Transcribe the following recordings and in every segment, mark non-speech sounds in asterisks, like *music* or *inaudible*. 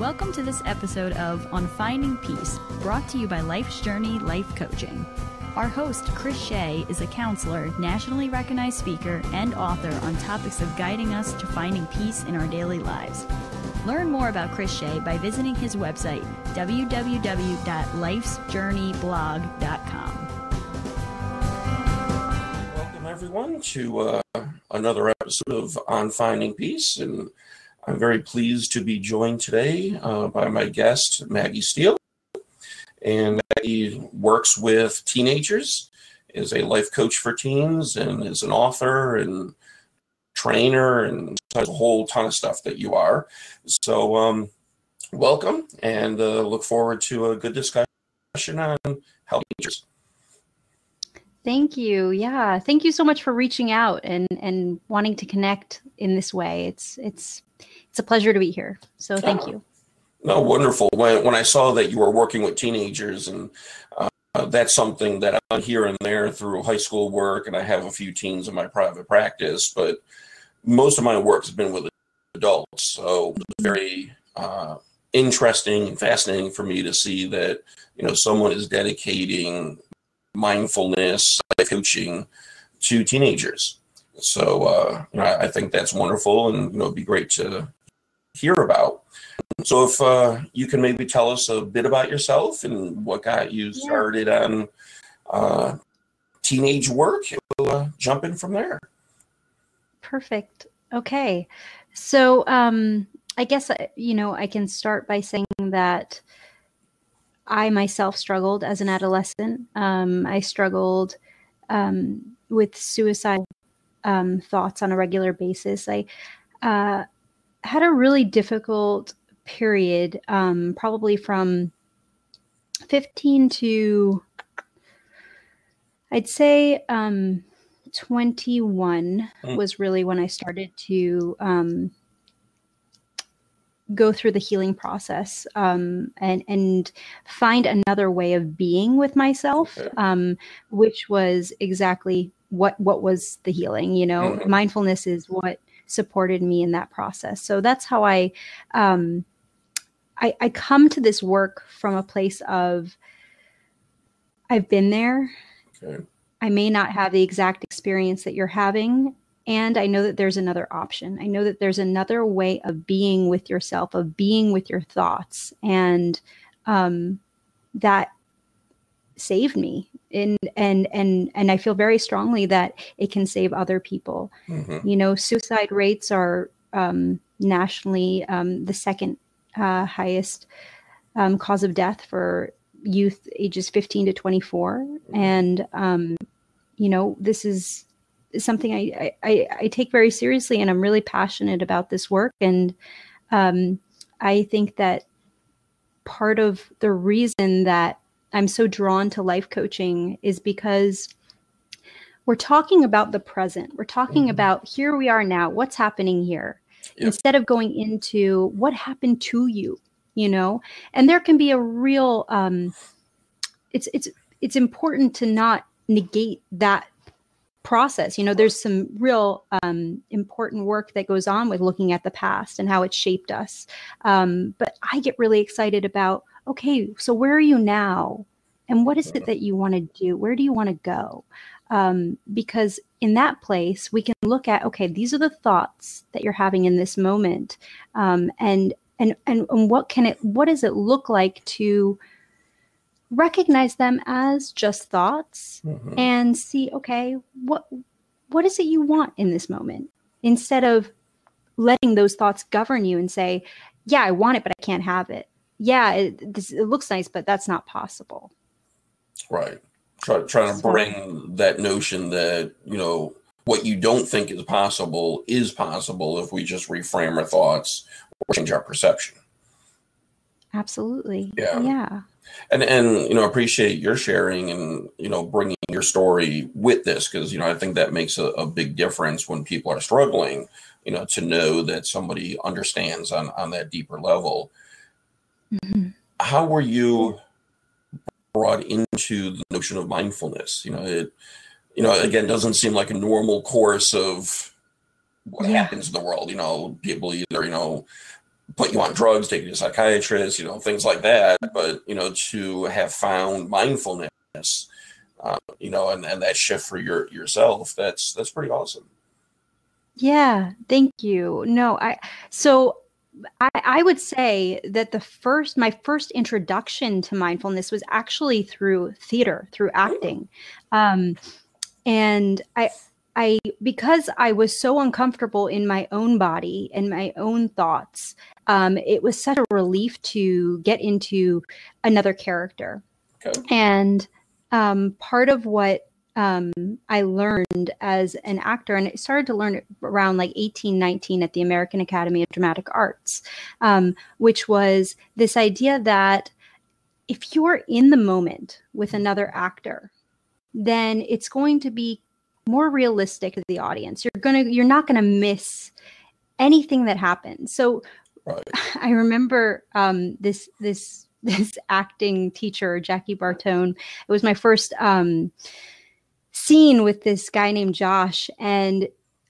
Welcome to this episode of On Finding Peace, brought to you by Life's Journey Life Coaching. Our host, Chris Shea, is a counselor, nationally recognized speaker, and author on topics of guiding us to finding peace in our daily lives. Learn more about Chris Shea by visiting his website, www.lifesjourneyblog.com. Welcome, everyone, to uh, another episode of On Finding Peace. And I'm very pleased to be joined today uh, by my guest, Maggie Steele. And Maggie works with teenagers, is a life coach for teens, and is an author and trainer, and a whole ton of stuff that you are. So, um, welcome, and uh, look forward to a good discussion on helping teenagers. Thank you. Yeah, thank you so much for reaching out and and wanting to connect in this way. It's it's it's a pleasure to be here. So thank you. No, wonderful. When when I saw that you were working with teenagers, and uh, that's something that I'm here and there through high school work, and I have a few teens in my private practice, but most of my work has been with adults. So very uh, interesting and fascinating for me to see that you know someone is dedicating mindfulness life coaching to teenagers. So uh, you know, I, I think that's wonderful, and you know, it'd be great to hear about. So, if uh, you can maybe tell us a bit about yourself and what got you started yeah. on uh, teenage work, we'll uh, jump in from there. Perfect. Okay. So, um, I guess, uh, you know, I can start by saying that I myself struggled as an adolescent. Um, I struggled um, with suicide um, thoughts on a regular basis. I uh, had a really difficult period, um, probably from 15 to, I'd say, um, 21 mm. was really when I started to um, go through the healing process um, and and find another way of being with myself, um, which was exactly what what was the healing. You know, mm-hmm. mindfulness is what supported me in that process. So that's how I, um, I, I come to this work from a place of I've been there. Okay. I may not have the exact experience that you're having. And I know that there's another option. I know that there's another way of being with yourself, of being with your thoughts. And um, that saved me and and and and I feel very strongly that it can save other people. Mm-hmm. You know, suicide rates are um, nationally um, the second uh, highest um, cause of death for youth ages 15 to 24, mm-hmm. and um, you know this is something I, I I take very seriously, and I'm really passionate about this work, and um, I think that part of the reason that I'm so drawn to life coaching is because we're talking about the present. We're talking mm-hmm. about here we are now, what's happening here, yep. instead of going into what happened to you, you know? And there can be a real um it's it's it's important to not negate that process. You know, there's some real um, important work that goes on with looking at the past and how it shaped us. Um, but I get really excited about okay, so where are you now? And what is it that you want to do? Where do you want to go? Um, because in that place, we can look at okay, these are the thoughts that you're having in this moment, um, and and and and what can it? What does it look like to recognize them as just thoughts mm-hmm. and see okay, what what is it you want in this moment instead of letting those thoughts govern you and say, yeah, I want it, but I can't have it yeah, it, this, it looks nice, but that's not possible. Right. Try, trying to bring that notion that, you know, what you don't think is possible is possible if we just reframe our thoughts or change our perception. Absolutely. Yeah. Yeah. And and you know appreciate your sharing and you know bringing your story with this because you know I think that makes a, a big difference when people are struggling you know to know that somebody understands on on that deeper level Mm-hmm. How were you brought into the notion of mindfulness? You know, it, you know, again, doesn't seem like a normal course of what yeah. happens in the world. You know, people either, you know, put you on drugs, take you to psychiatrists, you know, things like that. But you know, to have found mindfulness, uh, you know, and, and that shift for your yourself, that's that's pretty awesome. Yeah, thank you. No, I so I, I, would say that the first my first introduction to mindfulness was actually through theater, through acting. Um, and I I because I was so uncomfortable in my own body and my own thoughts, um, it was such a relief to get into another character. Okay. And um, part of what um, I learned as an actor, and I started to learn around like 18, 19 at the American Academy of Dramatic Arts, um, which was this idea that if you're in the moment with another actor, then it's going to be more realistic to the audience. You're gonna, you're not gonna miss anything that happens. So *laughs* I remember um, this this *laughs* this acting teacher, Jackie Bartone. It was my first. Um, scene with this guy named Josh, and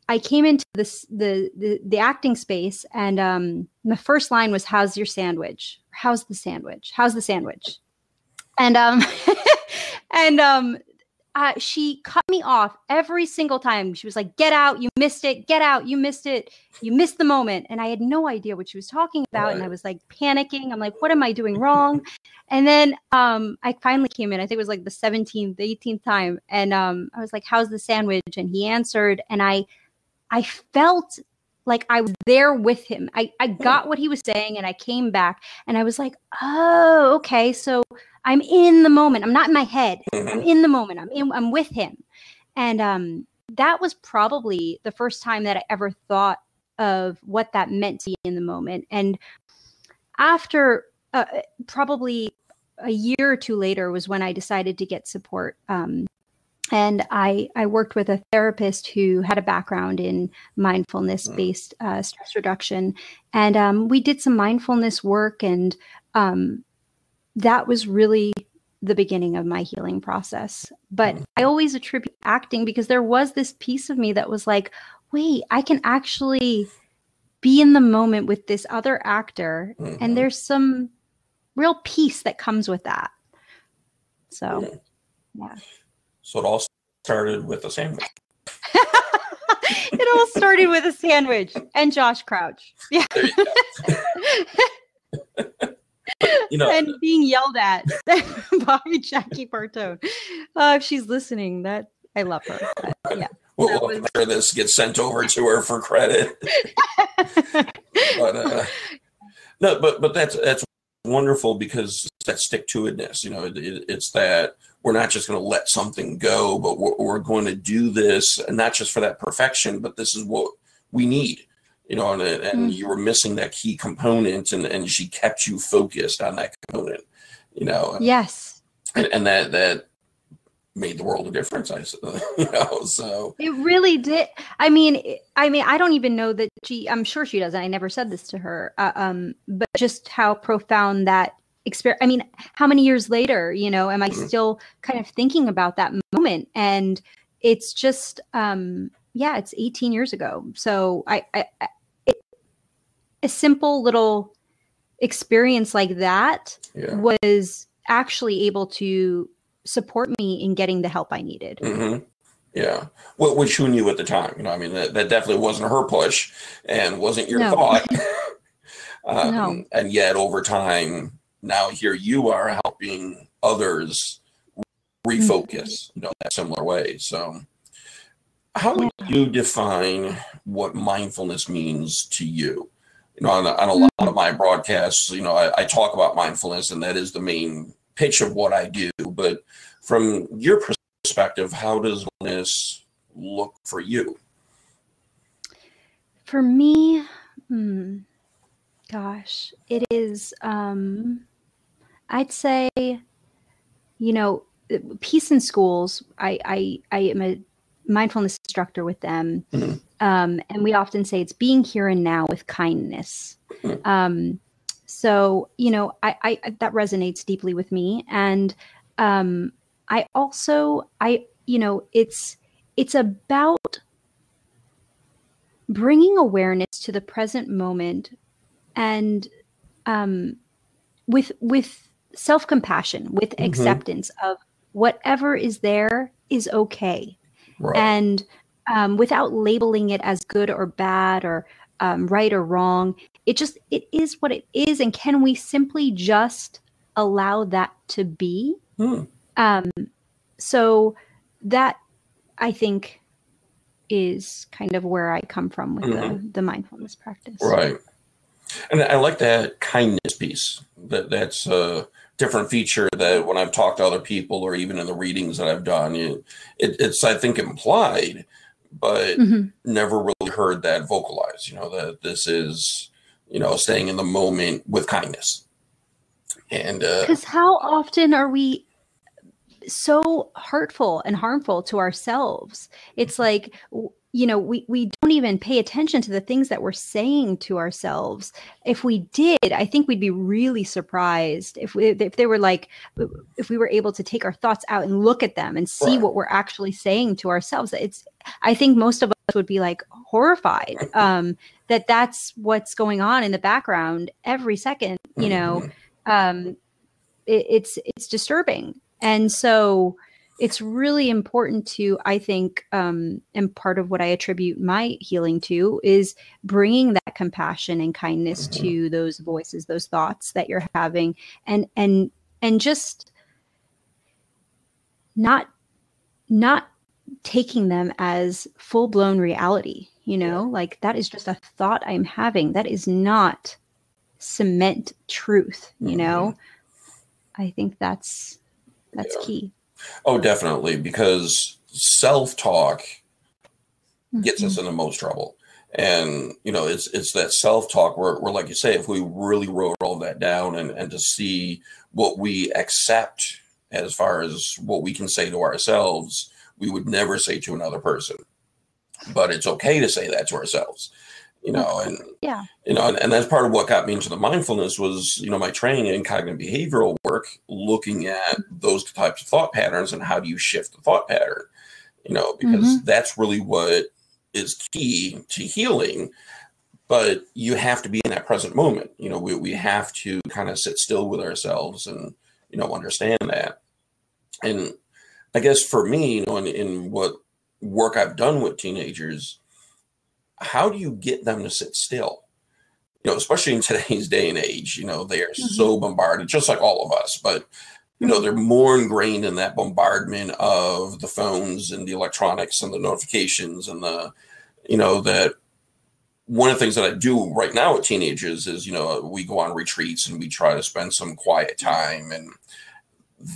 I came into this the the, the acting space, and um, the first line was, "How's your sandwich? How's the sandwich? How's the sandwich?" And um, *laughs* and um, uh, she cut me off every single time. She was like, "Get out! You missed it! Get out! You missed it! You missed the moment!" And I had no idea what she was talking about, right. and I was like panicking. I'm like, "What am I doing wrong?" and then um, I finally came in. I think it was like the 17th, the 18th time, and um, I was like, "How's the sandwich?" And he answered, and I, I felt like I was there with him. I I got what he was saying, and I came back, and I was like, "Oh, okay, so." I'm in the moment. I'm not in my head. I'm mm-hmm. in the moment. I'm in, I'm with him. And um, that was probably the first time that I ever thought of what that meant to be in the moment. And after uh, probably a year or two later was when I decided to get support. Um, and I, I worked with a therapist who had a background in mindfulness based uh, stress reduction. And um, we did some mindfulness work and um, that was really the beginning of my healing process. But mm-hmm. I always attribute acting because there was this piece of me that was like, wait, I can actually be in the moment with this other actor. Mm-hmm. And there's some real peace that comes with that. So, yeah. yeah. So it all started with a sandwich. *laughs* it all started with a sandwich and Josh Crouch. Yeah. *laughs* you know, and being yelled at *laughs* by Jackie Bartone. Uh, if she's listening, that I love her. But, yeah. We'll, was... sure this gets sent over to her for credit. *laughs* but uh, no, but but that's that's wonderful because that stick to itness. You know, it, it, it's that we're not just going to let something go, but we're, we're going to do this, and not just for that perfection, but this is what we need you know, and, and mm-hmm. you were missing that key component, and, and she kept you focused on that component, you know. Yes. And, and that that made the world a difference. I *laughs* you know, so it really did. I mean, I mean, I don't even know that she. I'm sure she doesn't. I never said this to her. Uh, um, but just how profound that experience. I mean, how many years later, you know, am I mm-hmm. still kind of thinking about that moment? And it's just, um, yeah, it's 18 years ago. So I, I a simple little experience like that yeah. was actually able to support me in getting the help I needed. Mm-hmm. Yeah. What was you knew at the time? You know, I mean, that, that definitely wasn't her push and wasn't your no. thought. *laughs* *laughs* um, no. And yet, over time, now here you are helping others refocus, mm-hmm. you know, that similar way. So, how would you define what mindfulness means to you? You know, on, on a lot of my broadcasts, you know, I, I, talk about mindfulness, and that is the main pitch of what I do. But from your perspective, how does mindfulness look for you? For me, hmm, gosh, it is. Um, I'd say, you know, peace in schools. I I, I am a mindfulness instructor with them. Mm-hmm. Um, and we often say it's being here and now with kindness. Mm-hmm. Um, so, you know, I, I, that resonates deeply with me. And um, I also, I, you know, it's, it's about bringing awareness to the present moment and um, with with self compassion, with mm-hmm. acceptance of whatever is there is okay, right. and um, without labeling it as good or bad or um, right or wrong. It just it is what it is, and can we simply just allow that to be? Hmm. Um, so that I think is kind of where I come from with mm-hmm. the, the mindfulness practice. Right. And I like that kindness piece. That that's a different feature that when I've talked to other people or even in the readings that I've done, it, it's I think implied, but mm-hmm. never really heard that vocalized. You know that this is you know staying in the moment with kindness. And because uh, how often are we so hurtful and harmful to ourselves. It's like you know we we don't even pay attention to the things that we're saying to ourselves. If we did i think we'd be really surprised if we if they were like if we were able to take our thoughts out and look at them and see what we're actually saying to ourselves. It's i think most of us would be like horrified um that that's what's going on in the background every second you know? Mm-hmm. um it, it's it's disturbing. And so it's really important to i think um, and part of what i attribute my healing to is bringing that compassion and kindness mm-hmm. to those voices those thoughts that you're having and and and just not not taking them as full blown reality you know like that is just a thought i'm having that is not cement truth you mm-hmm. know i think that's that's yeah. key. Oh, definitely, because self talk mm-hmm. gets us mm-hmm. into most trouble. And you know, it's it's that self talk where, where, like you say, if we really wrote all that down and, and to see what we accept as far as what we can say to ourselves, we would never say to another person. But it's okay to say that to ourselves you know and yeah you know and, and, that's part of what got me into the mindfulness was you know my training in cognitive behavioral work looking at those types of thought patterns and how do you shift the thought pattern you know because mm-hmm. that's really what is key to healing but you have to be in that present moment you know we, we have to kind of sit still with ourselves and you know understand that and i guess for me you know in, in what work i've done with teenagers how do you get them to sit still? You know, especially in *laughs* today's day and age, you know, they are mm-hmm. so bombarded, just like all of us, but you know, they're more ingrained in that bombardment of the phones and the electronics and the notifications and the, you know, that one of the things that I do right now with teenagers is, you know, we go on retreats and we try to spend some quiet time and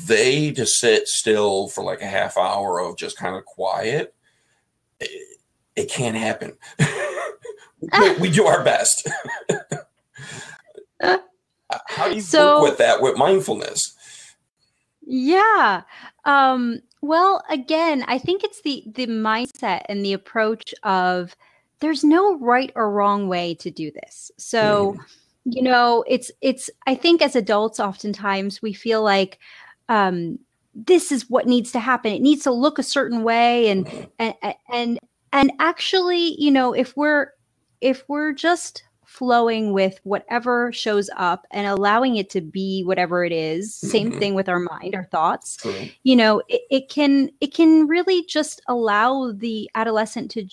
they to sit still for like a half hour of just kind of quiet it can't happen. *laughs* we, we, do our best. *laughs* How do you so, work with that with mindfulness? Yeah. Um, well, again, I think it's the the mindset and the approach of there's no right or wrong way to do this. So, mm. you know, it's it's I think as adults oftentimes we feel like um this is what needs to happen. It needs to look a certain way and mm-hmm. and and and actually you know if we're if we're just flowing with whatever shows up and allowing it to be whatever it is same mm-hmm. thing with our mind our thoughts True. you know it, it can it can really just allow the adolescent to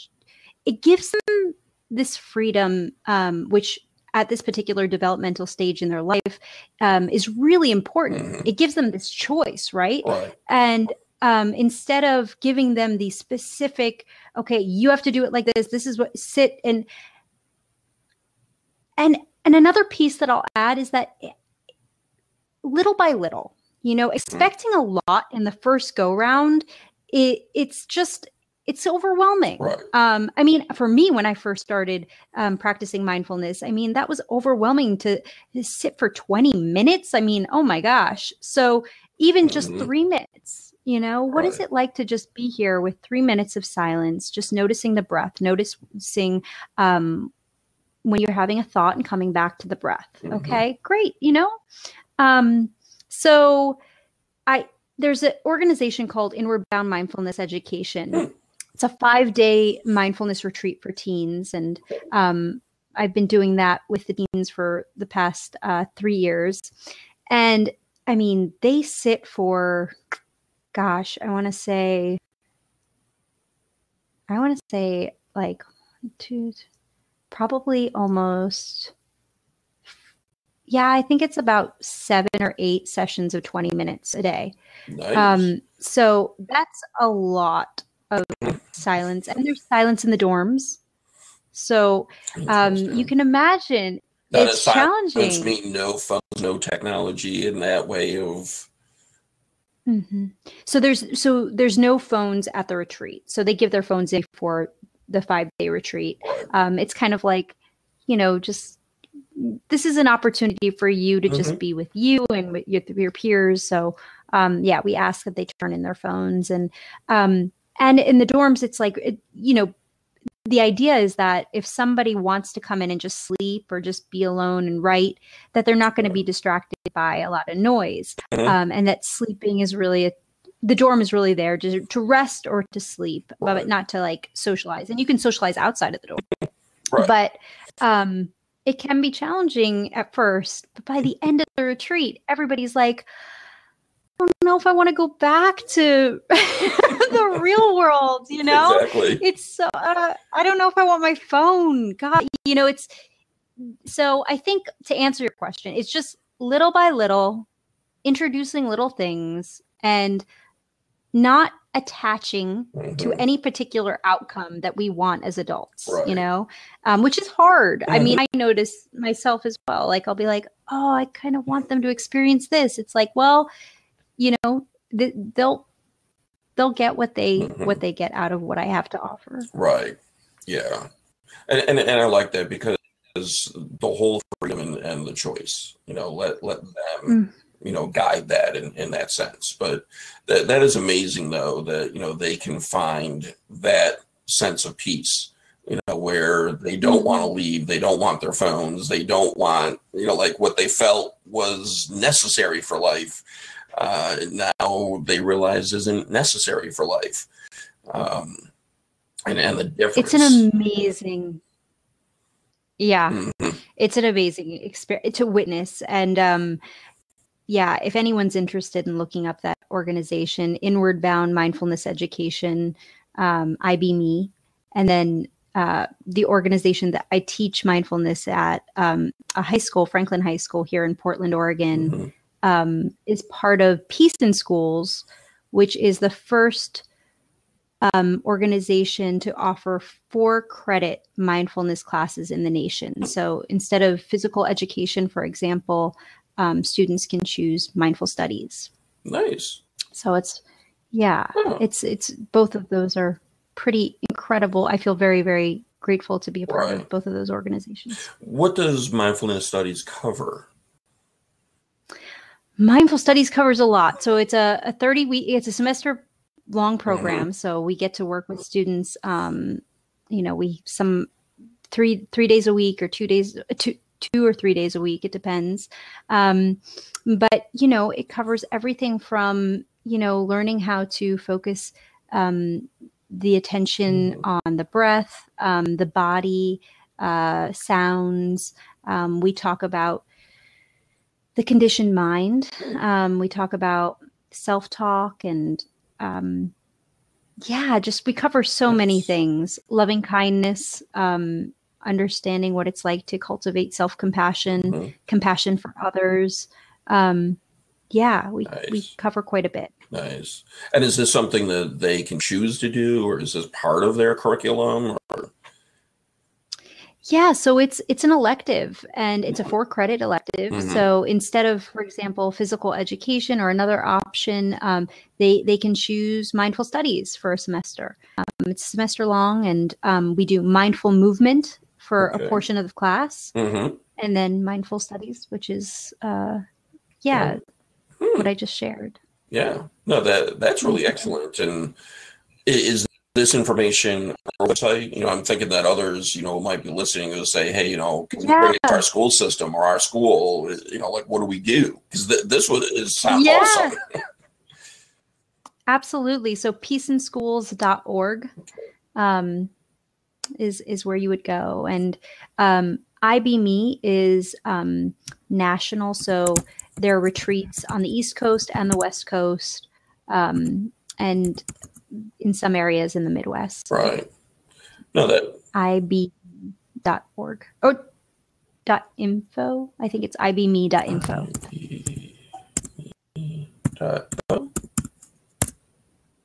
it gives them this freedom um, which at this particular developmental stage in their life um, is really important mm-hmm. it gives them this choice right, right. and um, instead of giving them the specific okay you have to do it like this this is what sit and and and another piece that i'll add is that little by little you know expecting a lot in the first go round it it's just it's overwhelming right. um i mean for me when i first started um, practicing mindfulness i mean that was overwhelming to, to sit for 20 minutes i mean oh my gosh so even just mm-hmm. three minutes you know, what right. is it like to just be here with three minutes of silence, just noticing the breath, noticing um, when you're having a thought and coming back to the breath. Mm-hmm. Okay, great. You know, um, so I there's an organization called Inward Bound Mindfulness Education. Mm. It's a five day mindfulness retreat for teens, and um, I've been doing that with the teens for the past uh, three years, and I mean they sit for, gosh, I want to say, I want to say like two, probably almost. Yeah, I think it's about seven or eight sessions of 20 minutes a day. Nice. Um, so that's a lot of *laughs* silence, and there's silence in the dorms. So um, you can imagine it's challenging. mean no phones, no technology in that way of Mhm. So there's so there's no phones at the retreat. So they give their phones in for the five day retreat. Um, it's kind of like, you know, just this is an opportunity for you to just Mhm. be with you and with your, your peers. So um, yeah, we ask that they turn in their phones and um, and in the dorms, it's like it, you know. The idea is that if somebody wants to come in and just sleep or just be alone and write, that they're not going to be distracted by a lot of noise Mhm. um, and that sleeping is really a, the dorm is really there to, to rest or to sleep Right. but not to like socialize and you can socialize outside of the dorm *laughs* Right. but um, it can be challenging at first but by the end of the retreat everybody's like i don't know if i want to go back to *laughs* the real world you know exactly? it's so uh, i don't know if i want my phone god you know it's so i think to answer your question it's just little by little introducing little things and not attaching to Mhm. any particular outcome that we want as adults Right. you know um, which is hard i mean i notice myself as well like i'll be like oh i kind of want them to experience this it's like well you know th- they'll they'll get what they Mhm. what they get out of what i have to offer Right. Yeah. And, and and I like that because the whole freedom and, and the choice, you know, let let them, Mm. you know, guide that in, in that sense. But that that is amazing though, that, you know, they can find that sense of peace, you know, where they don't want to leave, they don't want their phones, they don't want, you know, like what they felt was necessary for life. Uh, now they realize isn't necessary for life. Um, and, and the difference. it's an amazing yeah Mhm. it's an amazing experience to witness and um yeah if anyone's interested in looking up that organization inward bound mindfulness education um IBME and then uh, the organization that I teach mindfulness at um, a high school, Franklin High School here in Portland, Oregon, Mhm. um, is part of Peace in Schools, which is the first um, organization to offer four credit mindfulness classes in the nation. So instead of physical education, for example, um, students can choose mindful studies. Nice. So it's yeah, it's it's both of those are pretty incredible. I feel very very grateful to be a part Right. of both of those organizations. What does mindfulness studies cover? Mindful studies covers a lot. So it's a, a 30 week, it's a semester long program. So we get to work with students. Um, you know, we some three three days a week or two days two two or three days a week. It depends. Um, but you know, it covers everything from you know learning how to focus um, the attention on the breath, um, the body, uh, sounds. Um, we talk about the conditioned mind. Um, we talk about self talk and, um, yeah, just we cover so many things loving kindness, um, understanding what it's like to cultivate self compassion, Mhm. compassion for others. Um, yeah, we, we cover quite a bit. Nice. And is this something that they can choose to do, or is this part of their curriculum? Or, Yeah, so it's it's an elective and it's a four credit elective. Mhm. So instead of, for example, physical education or another option, um, they they can choose mindful studies for a semester. Um, it's semester long, and um, we do mindful movement for Okay. a portion of the class, Mhm. and then mindful studies, which is uh, yeah, Hmm. what I just shared. Yeah. No, that that's really excellent. And is this information on website? You know, I'm thinking that others, you know, might be listening and say, "Hey, you know, can we bring it to Yeah. our school system or our school? You know, like what do we do?" Because th- this would is sounds Yeah. awesome. *laughs* Absolutely. So peaceinschools.org. Um, is is where you would go. And um, IBME is um, national, so there are retreats on the East Coast and the West Coast, um, and in some areas in the Midwest. Right. No, that IB.org. Oh, dot info. I think it's ibme.info. Dot, oh.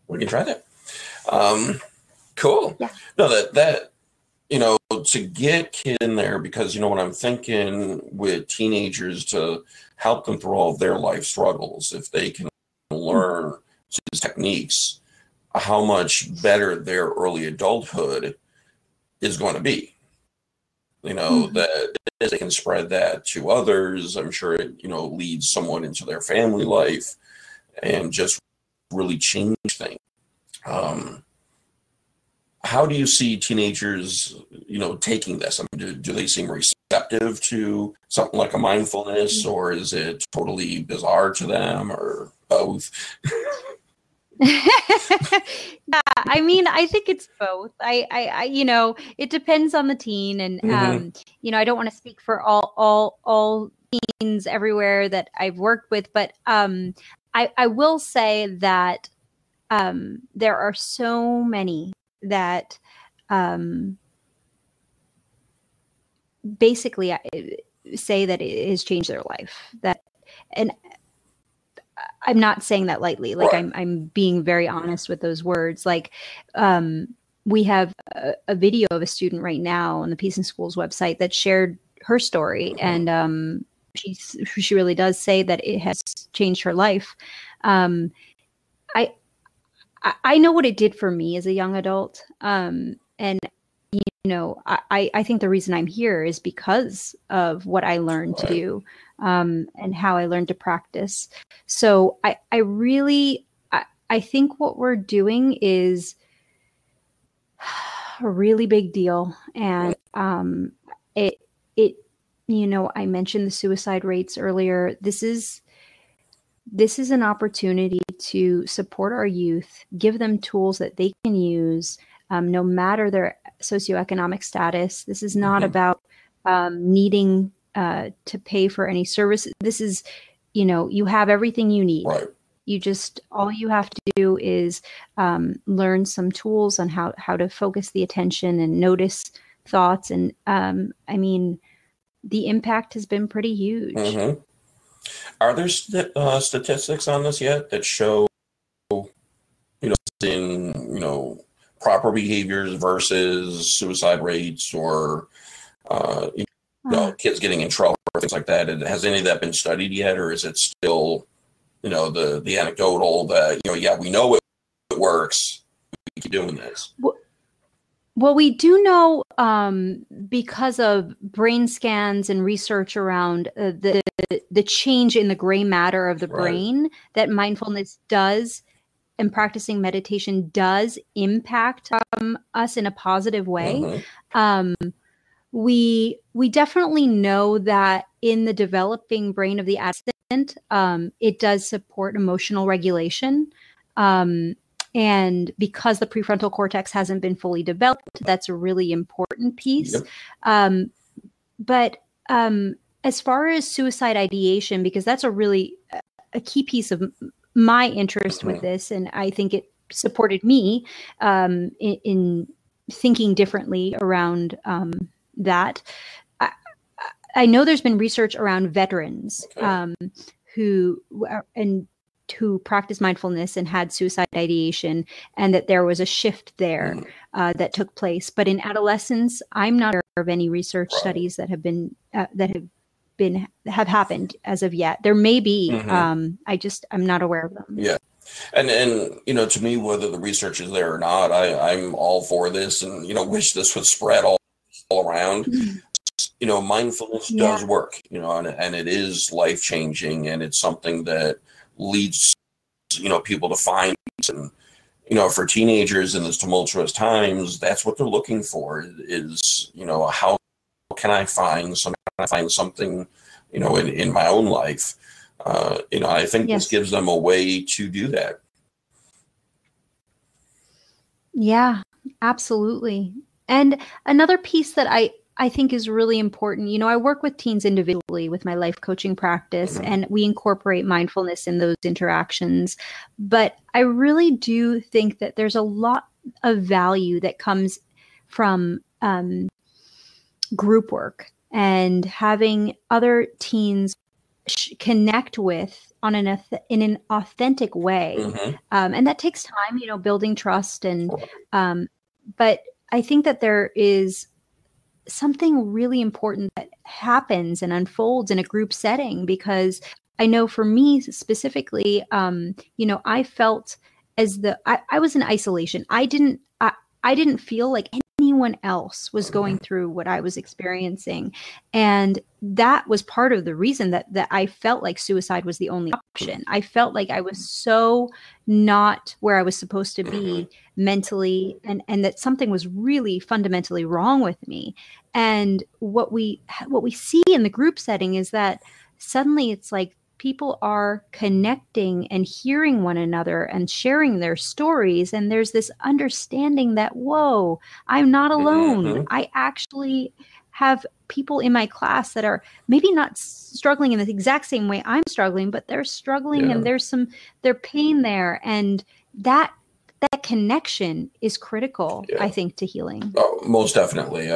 We can try that. Um, cool. Yeah. No, that that you know to get kid in there because you know what I'm thinking with teenagers to help them through all of their life struggles if they can learn these techniques, how much better their early adulthood is going to be. You know Mhm. that they can spread that to others. I'm sure it you know leads someone into their family life and just really change things. Um, how do you see teenagers, you know, taking this? I mean, do, do they seem receptive to something like a mindfulness, or is it totally bizarre to them, or both? *laughs* *laughs* yeah, I mean, I think it's both. I, I, I, you know, it depends on the teen, and Mhm. um, you know, I don't want to speak for all, all, all teens everywhere that I've worked with, but um, I, I will say that um, there are so many that um, basically say that it has changed their life. That, and I'm not saying that lightly. Like I'm, I'm being very honest with those words. Like, um, we have a, a video of a student right now on the Peace in Schools website that shared her story, and um, she she really does say that it has changed her life. Um, I I- I know what it did for me as a young adult, um, and you know I- I think the reason I'm here is because of what I learned to do um, and how I learned to practice. So I I really I, I think what we're doing is *sighs* a really big deal, and um, it it you know I mentioned the suicide rates earlier. This is this is an opportunity to support our youth, give them tools that they can use, um, no matter their socioeconomic status. This is not Mhm. about um, needing uh, to pay for any service. This is, you know, you have everything you need. Right. You just all you have to do is um, learn some tools on how how to focus the attention and notice thoughts. And um, I mean, the impact has been pretty huge. hmm Are there st- uh, statistics on this yet that show, you know, in you know proper behaviors versus suicide rates or uh, you know Uh, kids getting in trouble or things like that? And Has any of that been studied yet, or is it still you know the the anecdotal that you know yeah we know it, it works we keep doing this Well, we do know um, because of brain scans and research around uh, the the change in the gray matter of the Right. brain that mindfulness does and practicing meditation does impact um, us in a positive way. Mhm. Um, we we definitely know that in the developing brain of the adolescent, um, it does support emotional regulation. Um, and because the prefrontal cortex hasn't been fully developed, that's a really important piece. Yep. Um, but um, as far as suicide ideation, because that's a really a key piece of my interest with this, and I think it supported me um, in, in thinking differently around um, that. I, I know there's been research around veterans um, who and who practiced mindfulness and had suicide ideation, and that there was a shift there Mhm. uh, that took place. But in adolescence, I'm not aware of any research studies that have been uh, that have been have happened as of yet. There may be. Mhm. Um, I just I'm not aware of them. Yeah. And and you know, to me, whether the research is there or not, I I'm all for this, and you know, wish this would spread all all around. You know, mindfulness does work. You know, and and it is life changing, and it's something that leads you know people to find and you know for teenagers in this tumultuous times that's what they're looking for is you know how can i find some can i find something you know in, in my own life uh, you know i think Yes. this gives them a way to do that Yeah, absolutely. And another piece that I I think is really important. You know, I work with teens individually with my life coaching practice, mm-hmm. and we incorporate mindfulness in those interactions. But I really do think that there's a lot of value that comes from um, group work and having other teens sh- connect with on an in an authentic way, mm-hmm. um, and that takes time. You know, building trust and. Um, but I think that there is something really important that happens and unfolds in a group setting because I know for me specifically, um, you know, I felt as the I, I was in isolation. I didn't I, I didn't feel like anyone else was going through what I was experiencing. And that was part of the reason that that I felt like suicide was the only option. I felt like I was so not where I was supposed to be mm-hmm. mentally and and that something was really fundamentally wrong with me. And what we what we see in the group setting is that suddenly it's like people are connecting and hearing one another and sharing their stories and there's this understanding that whoa i'm not alone mm-hmm. i actually have people in my class that are maybe not struggling in the exact same way i'm struggling but they're struggling yeah. and there's some their pain there and that that connection is critical yeah. i think to healing. Oh, most definitely.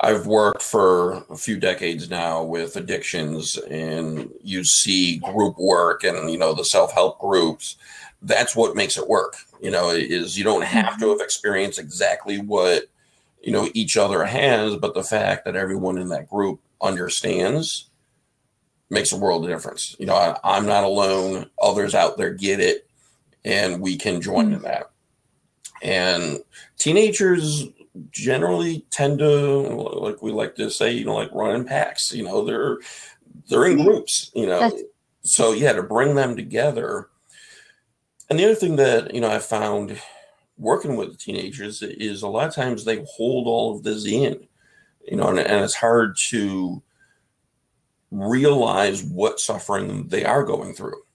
I've worked for a few decades now with addictions and you see group work and you know the self-help groups. That's what makes it work you know is you don't have to mm-hmm. have experienced exactly what you know each other has but the fact that everyone in that group understands makes a world of difference. You know I, i'm not alone. Others out there get it and we can join in mm. that. And teenagers generally tend to, like we like to say, you know, like run in packs. You know, they're they're in groups. You know, That's- so yeah, to bring them together. And the other thing that you know I found working with teenagers is a lot of times they hold all of this in. You know, and, and it's hard to realize what suffering they are going through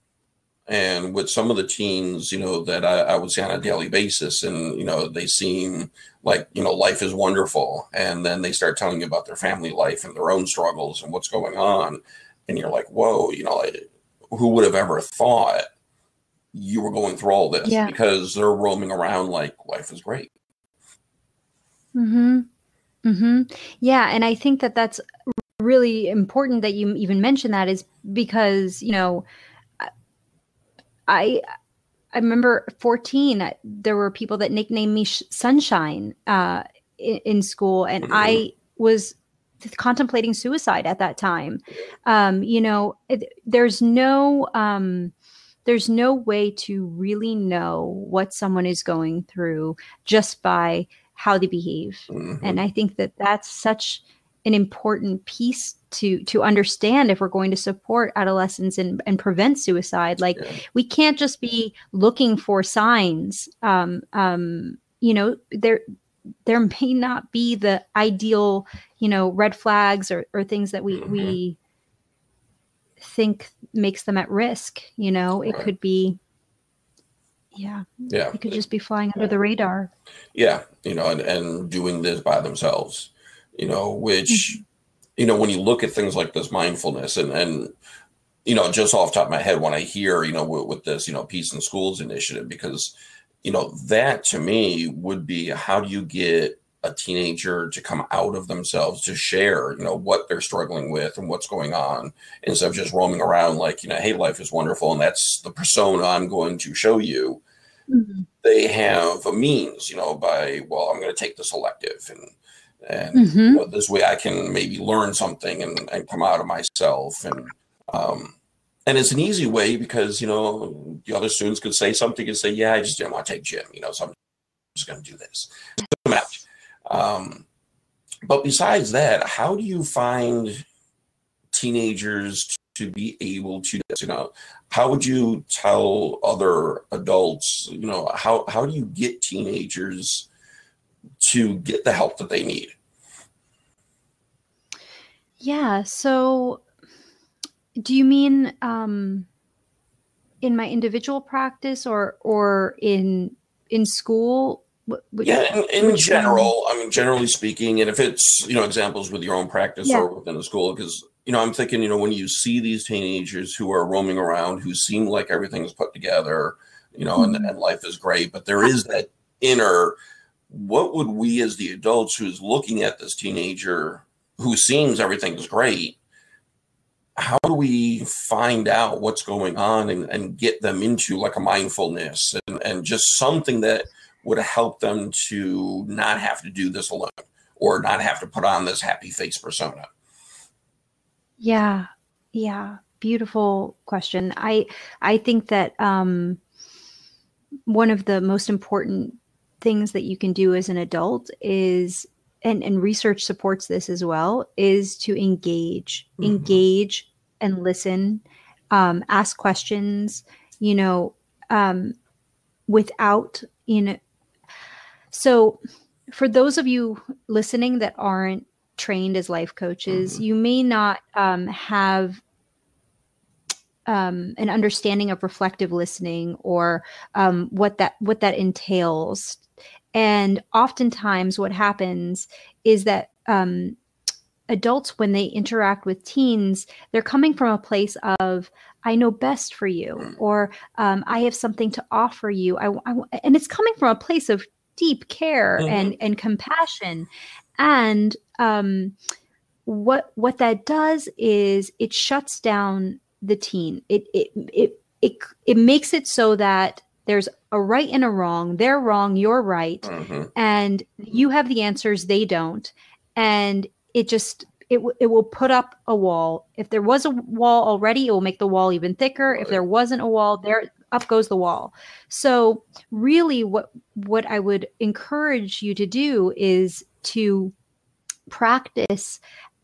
and with some of the teens, you know, that I, I, would see on a daily basis, and you know, they seem like you know life is wonderful, and then they start telling you about their family life and their own struggles and what's going on, and you're like, whoa, you know, like, who would have ever thought you were going through all this? Yeah. Because they're roaming around like life is great. Hmm. Hmm. Yeah, and I think that that's really important that you even mention that is because you know I I remember 14 there were people that nicknamed me sunshine uh, in, in, school and mm-hmm. I was contemplating suicide at that time. Um, you know, it, there's no um, there's no way to really know what someone is going through just by how they behave. Mm-hmm. And I think that that's such an important piece to to understand if we're going to support adolescents and, and prevent suicide like yeah. we can't just be looking for signs um, um, you know there there may not be the ideal you know red flags or, or things that we mm-hmm. we think makes them at risk you know it right. could be yeah yeah it could just be flying under the radar yeah you know and, and doing this by themselves you know, which, mm-hmm. you know, when you look at things like this mindfulness and, and, you know, just off top of my head, when I hear, you know, with, with this, you know, Peace in Schools initiative, because, you know, that to me would be how do you get a teenager to come out of themselves to share, you know, what they're struggling with and what's going on instead of just roaming around like, you know, hey, life is wonderful and that's the persona I'm going to show you. Mm-hmm. They have a means, you know, by, well, I'm going to take this elective and and mm-hmm. this way I can maybe learn something and, and come out of myself. And um, and it's an easy way because you know the other students could say something and say yeah I just didn't want to take gym you know so I'm just going to do this. Um, but besides that how do you find teenagers to be able to you know how would you tell other adults you know how how do you get teenagers to get the help that they need? Yeah. So, do you mean um, in my individual practice or or in in school? yeah, in, in general, one? I mean, generally speaking, and if it's you know examples with your own practice yeah. or within a school, because you know, I'm thinking, you know, when you see these teenagers who are roaming around, who seem like everything's put together, you know, mm-hmm. and, and life is great, but there is that inner. What would we as the adults who's looking at this teenager who seems everything's great? How do we find out what's going on and, and get them into like a mindfulness and, and just something that would help them to not have to do this alone or not have to put on this happy face persona? Yeah. Yeah. Beautiful question. I I think that um one of the most important things that you can do as an adult is and, and research supports this as well is to engage mm-hmm. engage and listen um, ask questions you know um, without you know so, for those of you listening that aren't trained as life coaches, mm-hmm. you may not um, have um, an understanding of reflective listening or um, what that what that entails. And oftentimes, what happens is that um, adults, when they interact with teens, they're coming from a place of I know best for you, or um, I have something to offer you. I, I, and it's coming from a place of deep care mm-hmm. and and compassion and um, what what that does is it shuts down the teen. It it it it, it makes it so that there's a right and a wrong. They're wrong you're right. Mm-hmm. and you have the answers they don't. And it just it, it will put up a wall. If there was a wall already it will make the wall even thicker. If there wasn't a wall there up goes the wall. So really what what I would encourage you to do is to practice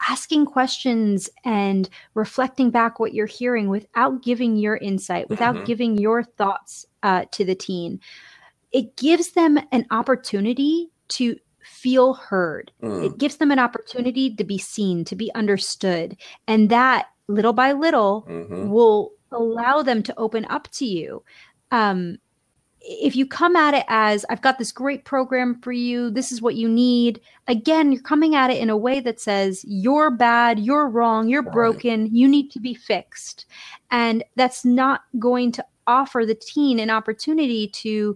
asking questions and reflecting back what you're hearing without giving your insight, without mm-hmm. giving your thoughts uh, to the teen. It gives them an opportunity to feel heard. Mm. It gives them an opportunity to be seen, to be understood. And that little by little mm-hmm. will allow them to open up to you. Um, if you come at it as I've got this great program for you, this is what you need. Again, you're coming at it in a way that says you're bad, you're wrong, you're broken, you need to be fixed. And that's not going to offer the teen an opportunity to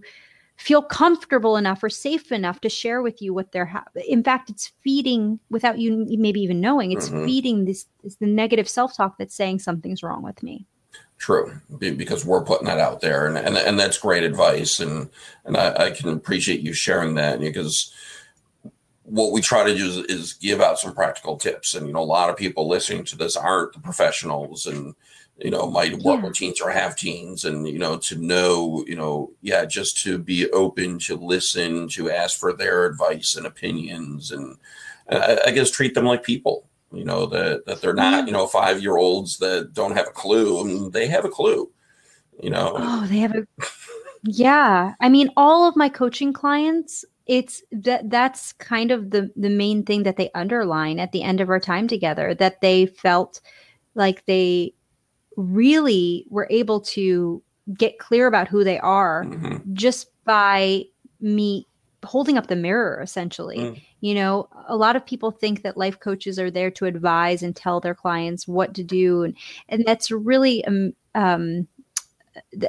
feel comfortable enough or safe enough to share with you what they're having. In fact, it's feeding without you maybe even knowing. It's mm-hmm. feeding this, this the negative self-talk that's saying something's wrong with me. True, because we're putting that out there, and and, and that's great advice, and and I, I can appreciate you sharing that because what we try to do is, is, give out some practical tips, and you know a lot of people listening to this aren't the professionals, and you know might work yeah. with teens or have teens, and you know to know you know yeah just to be open to listen, to ask for their advice and opinions, and I, I guess treat them like people you know that that they're not you know five year olds that don't have a clue. I mean, they have a clue you know. Oh they have a yeah. I mean all of my coaching clients it's that that's kind of the the main thing that they underline at the end of our time together that they felt like they really were able to get clear about who they are mm-hmm. just by me holding up the mirror essentially mm. you know a lot of people think that life coaches are there to advise and tell their clients what to do and and that's really um, um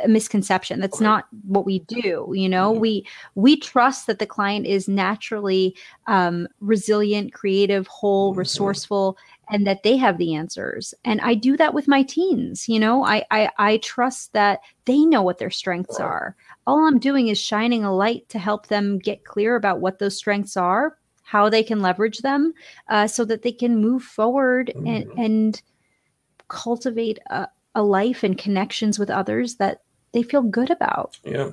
a misconception that's not what we do you know mm-hmm. we we trust that the client is naturally um, resilient creative whole mm-hmm. resourceful and that they have the answers. And i do that with my teens you know? I i, I trust that they know what their strengths are. All i'm doing is shining a light to help them get clear about what those strengths are how they can leverage them uh, so that they can move forward mm-hmm. and and cultivate a, a life and connections with others that they feel good about. Yeah.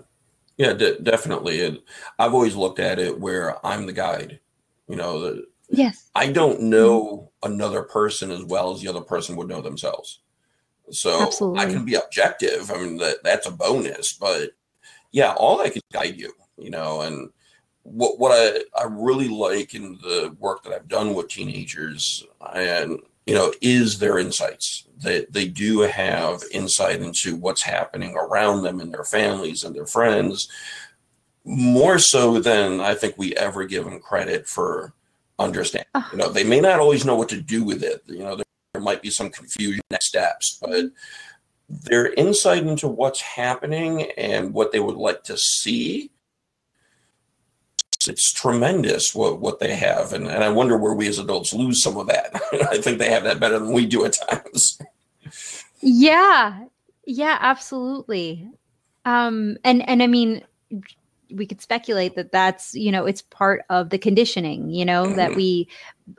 Yeah definitely. And i've always looked at it where i'm the guide you know the, yes i don't know mm-hmm. another person as well as the other person would know themselves so Absolutely. i can be objective i mean that that's a bonus but yeah all i can guide you you know and what what I, I really like in the work that I've done with teenagers and you know is their insights that they, they do have insight into what's happening around them and their families and their friends more so than I think we ever give them credit for understanding. Oh. You know, they may not always know what to do with it. You know, there, there might be some confusion next steps, but their insight into what's happening and what they would like to see it's tremendous what, what they have and, and i wonder where we as adults lose some of that *laughs* i think they have that better than we do at times yeah yeah absolutely um and and i mean we could speculate that that's you know it's part of the conditioning you know mm-hmm. that we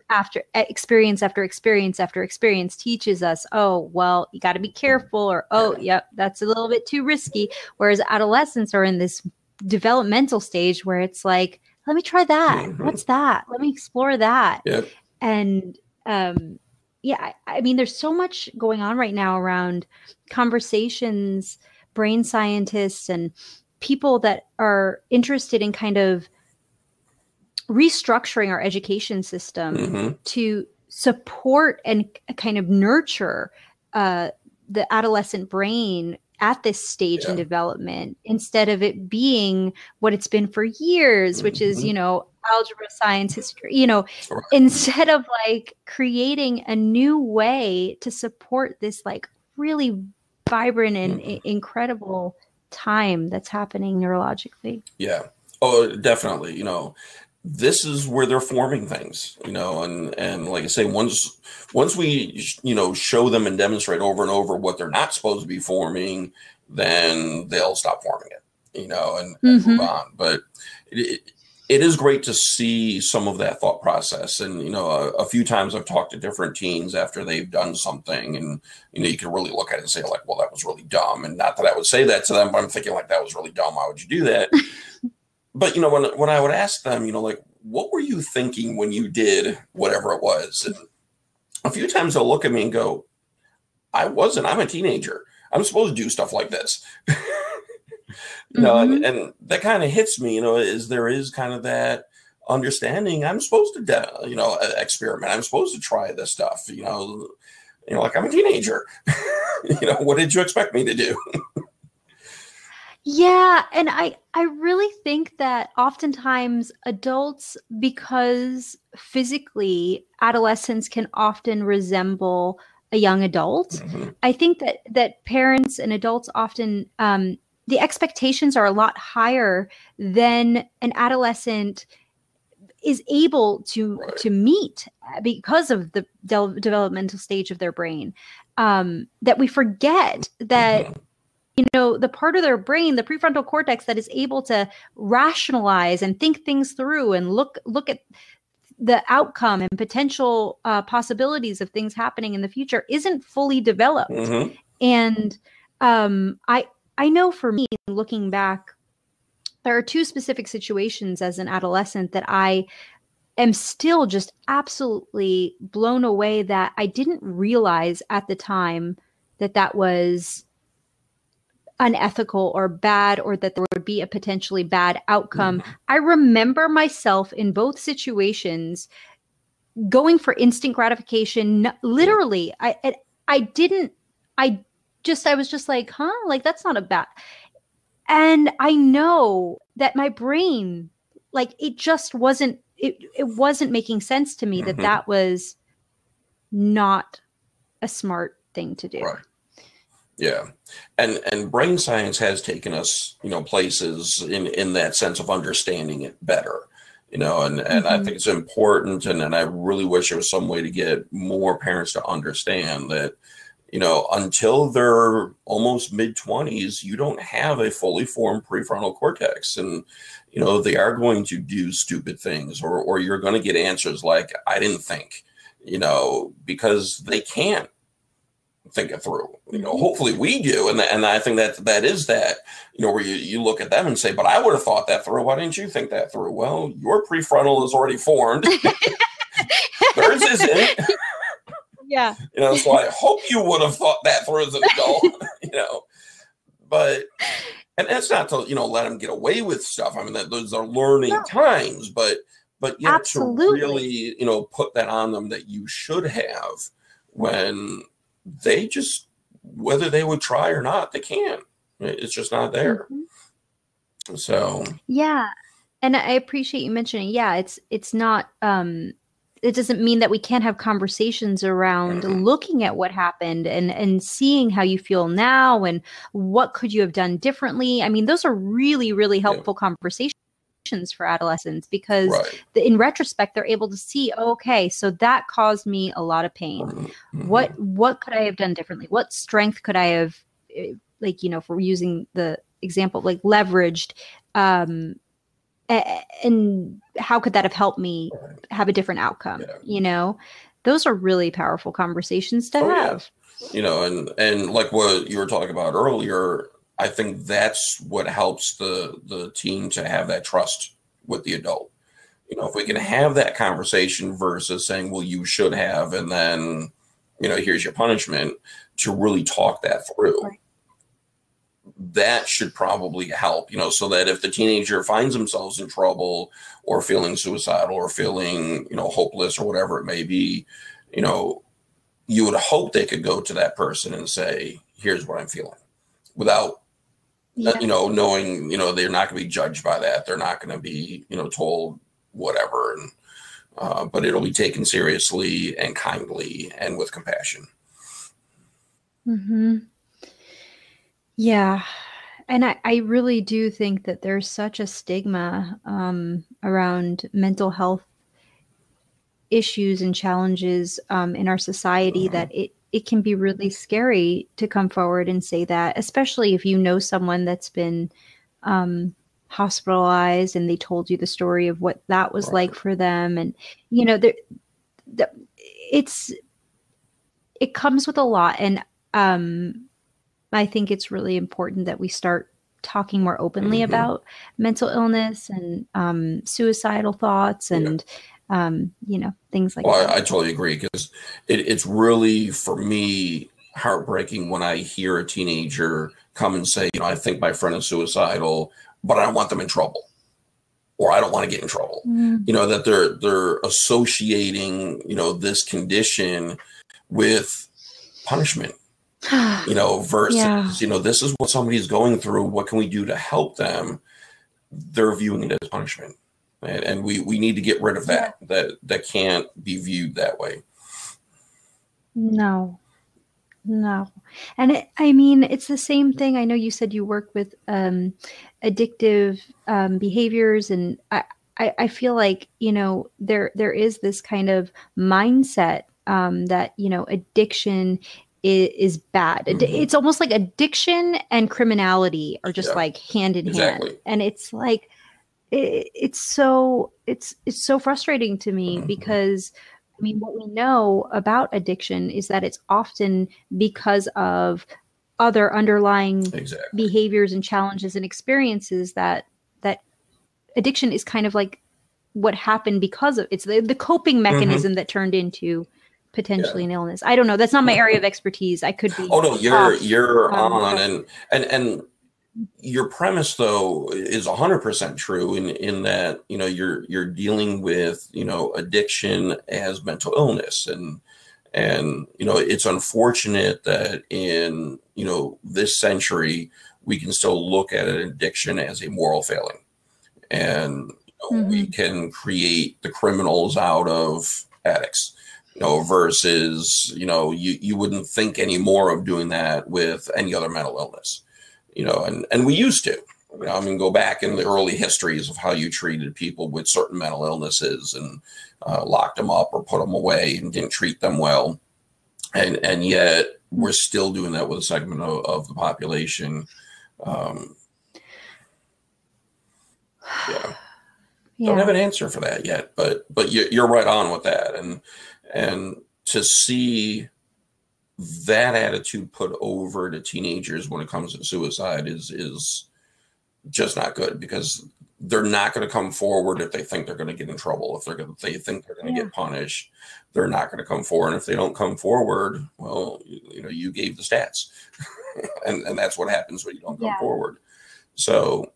after experience after experience after experience teaches us oh well you got to be careful or oh yep that's a little bit too risky whereas adolescents are in this developmental stage where it's like let me try that mm-hmm. what's that let me explore that yep. and um yeah I, I mean there's so much going on right now around conversations brain scientists and people that are interested in kind of restructuring our education system mm-hmm. to support and kind of nurture uh, the adolescent brain at this stage yeah. in development instead of it being what it's been for years mm-hmm. which is mm-hmm. you know algebra science history you know right. instead of like creating a new way to support this like really vibrant and mm-hmm. incredible time that's happening neurologically. Yeah. Oh, definitely. You know, this is where they're forming things, you know, and and like I say, once once we you know show them and demonstrate over and over what they're not supposed to be forming, then they'll stop forming it, you know, and, and mm-hmm. move on. But it, it is great to see some of that thought process. And, you know, a, a, few times I've talked to different teens after they've done something and, you know, you can really look at it and say like, well, that was really dumb. And not that I would say that to them, but I'm thinking like, that was really dumb. Why would you do that? *laughs* but, you know, when, when I would ask them, you know, like, what were you thinking when you did whatever it was? And a few times they'll look at me and go, I wasn't, I'm a teenager. I'm supposed to do stuff like this. *laughs* *laughs* you know, mm-hmm. and, and, that kind of hits me, you know, is there is kind of that understanding I'm supposed to, de- you know, experiment. I'm supposed to try this stuff, you know, you know, like I'm a teenager, *laughs* you know, what did you expect me to do? yeah. And I, I really think that oftentimes adults, because physically adolescents can often resemble a young adult. Mm-hmm. I think that that parents and adults often um, the expectations are a lot higher than an adolescent is able to right. to meet because of the de- developmental stage of their brain um, that we forget that mm-hmm. you know the part of their brain the prefrontal cortex that is able to rationalize and think things through and look look at the outcome and potential uh, possibilities of things happening in the future isn't fully developed mm-hmm. and um, i I know for me, looking back, there are two specific situations as an adolescent that I am still just absolutely blown away that I didn't realize at the time that that was unethical or bad or that there would be a potentially bad outcome. Mm-hmm. I remember myself in both situations going for instant gratification literally I I didn't I just I was just like, huh? Like that's not a bad. And I know that my brain, like it just wasn't it it wasn't making sense to me mm-hmm. that that was not a smart thing to do. Right. Yeah. And and brain science has taken us, you know, places in in that sense of understanding it better. You know, and, and mm-hmm. I think it's important and, and I really wish there was some way to get more parents to understand that you know, until they're almost mid 20s, you don't have a fully formed prefrontal cortex. And, you know, they are going to do stupid things or, or you're going to get answers like, I didn't think, you know, because they can't think it through. You know, mm-hmm. hopefully we do. And, and I think that that is that, you know, where you, you look at them and say, but I would have thought that through. Why didn't you think that through? Well, your prefrontal is already formed. *laughs* Theirs isn't *laughs* yeah. You know, so I hope you would have thought that through as an adult, you know. But and that's not to, you know, let them get away with stuff. I mean, that those are learning no. times, but but yeah, Absolutely. to really, you know, put that on them that you should have when they just whether they would try or not, they can't. It's just not there. Mm-hmm. So yeah, and I appreciate you mentioning. Yeah, it's it's not. um it doesn't mean that we can't have conversations around mm-hmm. looking at what happened and and seeing how you feel now and what could you have done differently i mean those are really really helpful yeah. conversations for adolescents because right. the, in retrospect they're able to see okay so that caused me a lot of pain mm-hmm. what what could i have done differently what strength could i have eh, like you know for using the example like leveraged um and how could that have helped me have a different outcome yeah. you know those are really powerful conversations to oh, have yeah. you know and and like what you were talking about earlier I think that's what helps the the team to have that trust with the adult. You know, if we can mm-hmm. have that conversation versus saying, "Well, you should have," and then, you know, here's your punishment, to really talk that through. Right. That should probably help, you know, so that if the teenager finds themselves in trouble or feeling suicidal or feeling, you know, hopeless or whatever it may be, you know, you would hope they could go to that person and say, here's what I'm feeling without yeah. you know, knowing, you know, they're not going to be judged by that. They're not going to be, you know, told whatever. And, uh, but it'll be taken seriously and kindly and with compassion. Hmm. Yeah, and I, I really do think that there's such a stigma um, around mental health issues and challenges um, in our society mm-hmm. that it it can be really scary to come forward and say that, especially if you know someone that's been um, hospitalized and they told you the story of what that was right. like for them. And, you know, the, the, it's, it comes with a lot. And um, I think it's really important that we start talking more openly mm-hmm. about mental illness and um, suicidal thoughts and yeah um, you know, things like well, that. I, I totally agree because it, it's really for me heartbreaking when I hear a teenager come and say, you know, I think my friend is suicidal, but I don't want them in trouble. Or I don't want to get in trouble. Mm. You know, that they're they're associating, you know, this condition with punishment. *sighs* you know, versus, yeah. you know, this is what somebody's going through. What can we do to help them? They're viewing it as punishment and, and we we need to get rid of that that that can't be viewed that way no no and it, i mean it's the same thing i know you said you work with um, addictive um, behaviors and I, I, I feel like you know there there is this kind of mindset um, that you know addiction is, is bad. Mm-hmm. It's almost like addiction and criminality are just yeah, like hand in exactly. hand, and it's like it, it's so it's it's so frustrating to me mm-hmm. because I mean what we know about addiction is that it's often because of other underlying exactly. behaviors and challenges and experiences that that addiction is kind of like what happened because of it's the, the coping mm-hmm. mechanism mm-hmm. that turned into potentially yeah. an illness. I don't know. That's not my area of *laughs* expertise. I could be. Oh no, you're off. you're um, on, and and and your premise though is 100% true in in that you know you're you're dealing with you know addiction as mental illness and and you know it's unfortunate that in you know this century we can still look at an addiction as a moral failing and you know, mm-hmm. we can create the criminals out of addicts you know versus you know you you wouldn't think anymore of doing that with any other mental illness you know, and, and we used to. You know, I mean, go back in the early histories of how you treated people with certain mental illnesses and uh, locked them up or put them away and didn't treat them well. And, and yet we're still doing that with a segment of, of the population. Um, yeah. yeah. Don't have an answer for that yet, but, but you're, you're right on with that. And, and to see that attitude put over to teenagers when it comes to suicide is is just not good because they're not going to come forward if they think they're going to get in trouble. If they're going to, they think they're going to yeah. get punished, they're not going to come forward. And if they don't come forward, well, you, you know, you gave the stats, *laughs* and and that's what happens when you don't come yeah. forward. So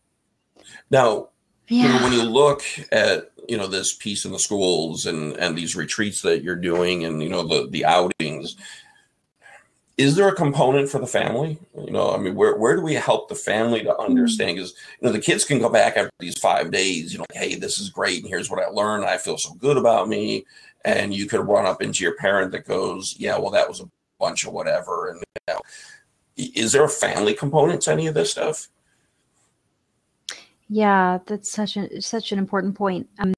now, yeah. you know, when you look at you know this piece in the schools and and these retreats that you're doing, and you know the the outings, is there a component for the family? You know, I mean, where, where do we help the family to understand? Because, you know, the kids can go back after these five days, you know, like, hey, this is great. And here's what I learned. I feel so good about me. And you could run up into your parent that goes, yeah, well, that was a bunch of whatever. And, you know, is there a family component to any of this stuff? Yeah, that's such an such an important point. Um,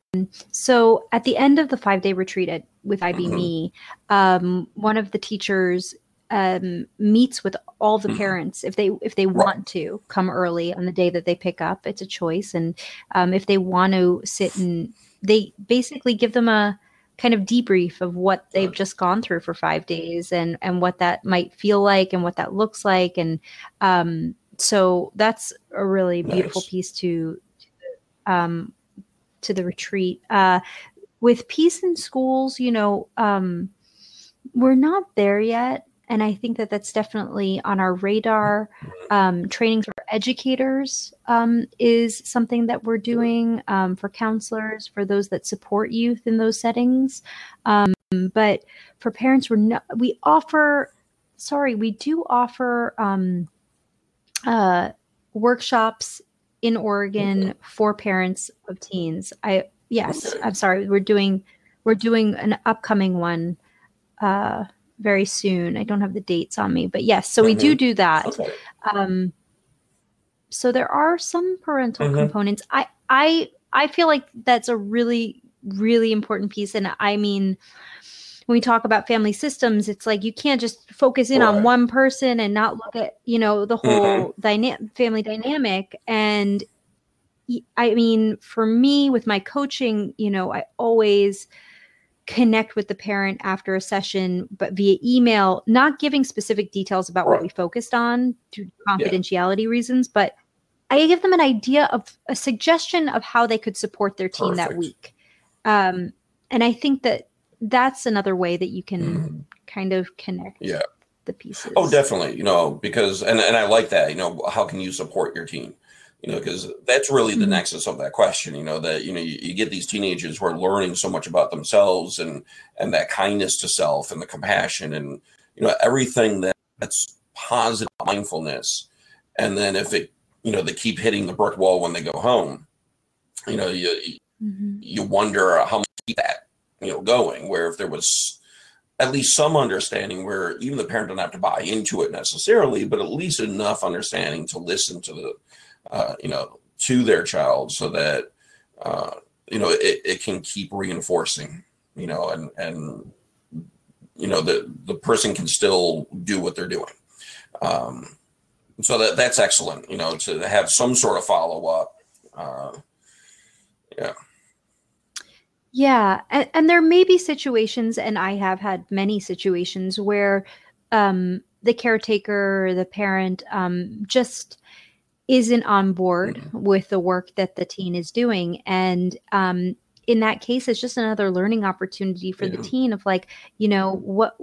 so at the end of the five day retreat at, with IB mm-hmm. Me, um, one of the teachers um, meets with all the mm-hmm. parents if they if they want to come early on the day that they pick up. It's a choice, and um, if they want to sit and they basically give them a kind of debrief of what they've just gone through for five days and and what that might feel like and what that looks like and um, so that's a really beautiful nice. piece to um, to the retreat uh, with peace in schools you know um, we're not there yet and I think that that's definitely on our radar. Um, training for educators um, is something that we're doing um, for counselors, for those that support youth in those settings. Um, but for parents, we're not, we offer, sorry, we do offer um, uh, workshops in Oregon for parents of teens. I yes, I'm sorry, we're doing we're doing an upcoming one. Uh, very soon. I don't have the dates on me, but yes, so mm-hmm. we do mm-hmm. do that. Okay. Um, so there are some parental mm-hmm. components. I I I feel like that's a really really important piece, and I mean. When we talk about family systems, it's like you can't just focus in right. on one person and not look at you know the whole mm-hmm. dyna- family dynamic. And I mean, for me with my coaching, you know, I always connect with the parent after a session, but via email, not giving specific details about right. what we focused on to confidentiality yeah. reasons, but I give them an idea of a suggestion of how they could support their team Perfect. that week. Um, and I think that that's another way that you can mm. kind of connect yeah. the pieces. Oh, definitely. You know, because, and, and I like that, you know, how can you support your team? you know because that's really the mm-hmm. nexus of that question you know that you know you, you, get these teenagers who are learning so much about themselves and and that kindness to self and the compassion and you know everything that, that's positive mindfulness and then if it you know they keep hitting the brick wall when they go home you know you mm-hmm. you wonder how much that you know going where if there was at least some understanding where even the parent doesn't have to buy into it necessarily but at least enough understanding to listen to the uh, you know, to their child so that, uh, you know, it, it can keep reinforcing, you know, and, and, you know, the, the person can still do what they're doing. Um, so that that's excellent, you know, to have some sort of follow up. Uh, yeah. Yeah, and, and, there may be situations, and I have had many situations where um, the caretaker, the parent, um, just isn't on board mm-hmm. with the work that the teen is doing and um, in that case it's just another learning opportunity for yeah. the teen of like you know what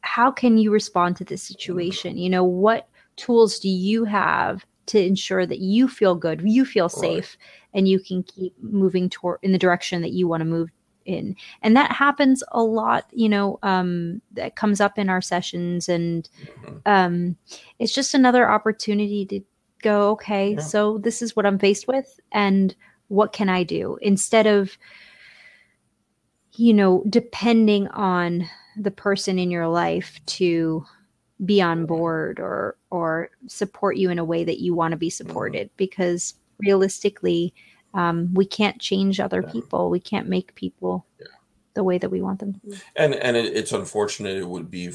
how can you respond to this situation you know what tools do you have to ensure that you feel good you feel safe right. and you can keep moving toward in the direction that you want to move in and that happens a lot you know um, that comes up in our sessions and mm-hmm. um, it's just another opportunity to go, okay, yeah. so this is what I'm faced with, and what can I do instead of, you know, depending on the person in your life to be on board or or support you in a way that you want to be mm-hmm. supported because realistically um, we can't change other people we can't make people yeah. the way that we want them to be and and it, it's unfortunate it would be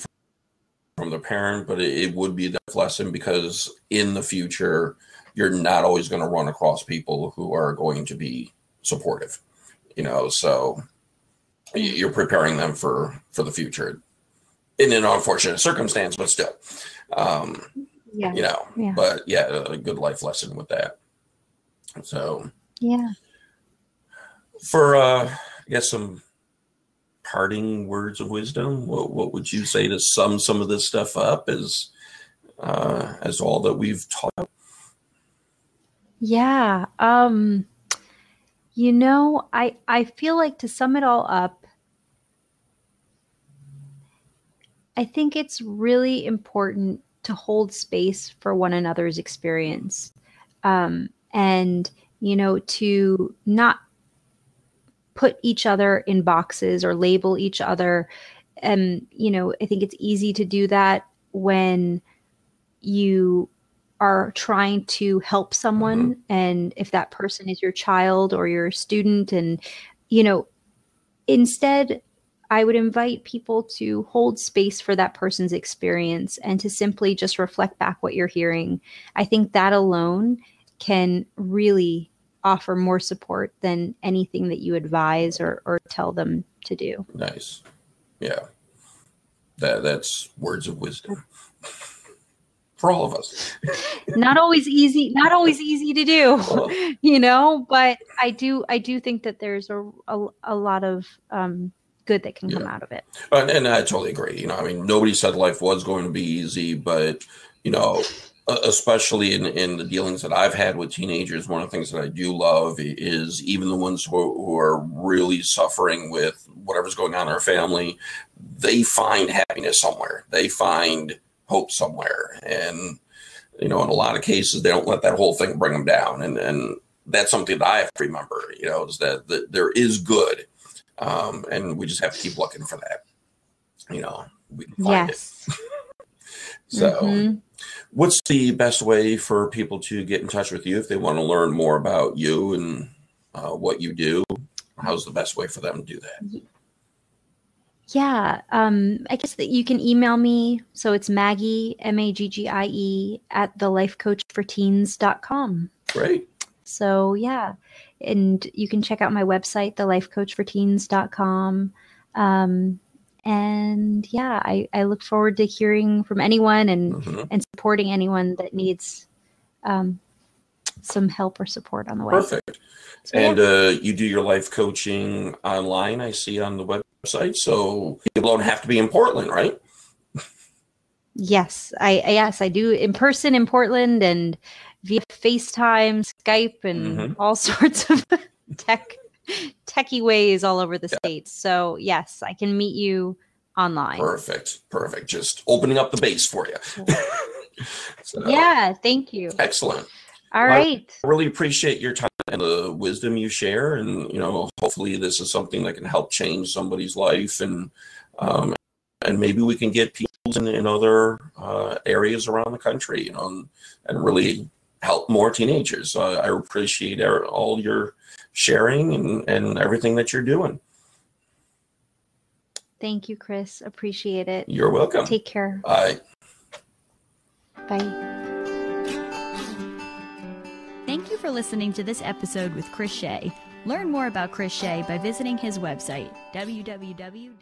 from the parent, but it, it would be the lesson because in the future, you're not always going to run across people who are going to be supportive, you know. So you're preparing them for for the future in an unfortunate circumstance, but still, um, yeah, you know. Yeah. But yeah, a good life lesson with that. So yeah, for uh, I guess some parting words of wisdom? What what would you say to sum some of this stuff up as uh, as all that we've taught? Yeah. Um, you know, I I feel like to sum it all up, I think it's really important to hold space for one another's experience. Um, and, you know, to not put each other in boxes or label each other. And, you know, I think it's easy to do that when you are trying to help someone mm-hmm. and if that person is your child or your student and you know instead i would invite people to hold space for that person's experience and to simply just reflect back what you're hearing i think that alone can really offer more support than anything that you advise or, or tell them to do nice yeah that that's words of wisdom *laughs* for all of us. *laughs* not always easy, not always easy to do, *laughs* you know, but I do, I do think that there's a, a, a lot of, um, good that can yeah. come out of it. And, and I totally agree. You know, I mean, nobody said life was going to be easy, but you know, especially in, in the dealings that I've had with teenagers, one of the things that I do love is even the ones who are, who are really suffering with whatever's going on in their family, they find happiness somewhere. They find hope somewhere. And, you know, in a lot of cases, they don't let that whole thing bring them down. And, and that's something that I have to remember, you know, is that, that there is good. Um, and we just have to keep looking for that. You know, we can find yes. it. *laughs* so, mm-hmm. What's the best way for people to get in touch with you if they want to learn more about you and uh, what you do? How's the best way for them to do that? Yeah, um, I guess that you can email me. So it's Maggie, M A G G I E, at thelifecoachforteens.com. Great. So, yeah. And you can check out my website, thelifecoachforteens.com. Um, and yeah, I, I look forward to hearing from anyone and, mm-hmm. and supporting anyone that needs um, some help or support on the way. Perfect. So, and yeah. uh, you do your life coaching online, I see on the website, so people don't have to be in Portland, right? Yes, I yes I do in person in Portland and via FaceTime, Skype, and mm-hmm. all *laughs* sorts of tech *laughs* techie ways all over the yeah. states. So yes, I can meet you online. Perfect, perfect. Just opening up the base for you. *laughs* so, yeah, thank you. Excellent. All well, right. I really appreciate your time and the wisdom you share, and you know, hopefully, this is something that can help change somebody's life, and um, and maybe we can get people in, in other uh, areas around the country, you know, and, and really help more teenagers. Uh, I appreciate all your sharing and and everything that you're doing. Thank you, Chris. Appreciate it. You're welcome. Take care. Bye. Bye. Thank you for listening to this episode with Chris Shea. Learn more about Chris Shea by visiting his website, www.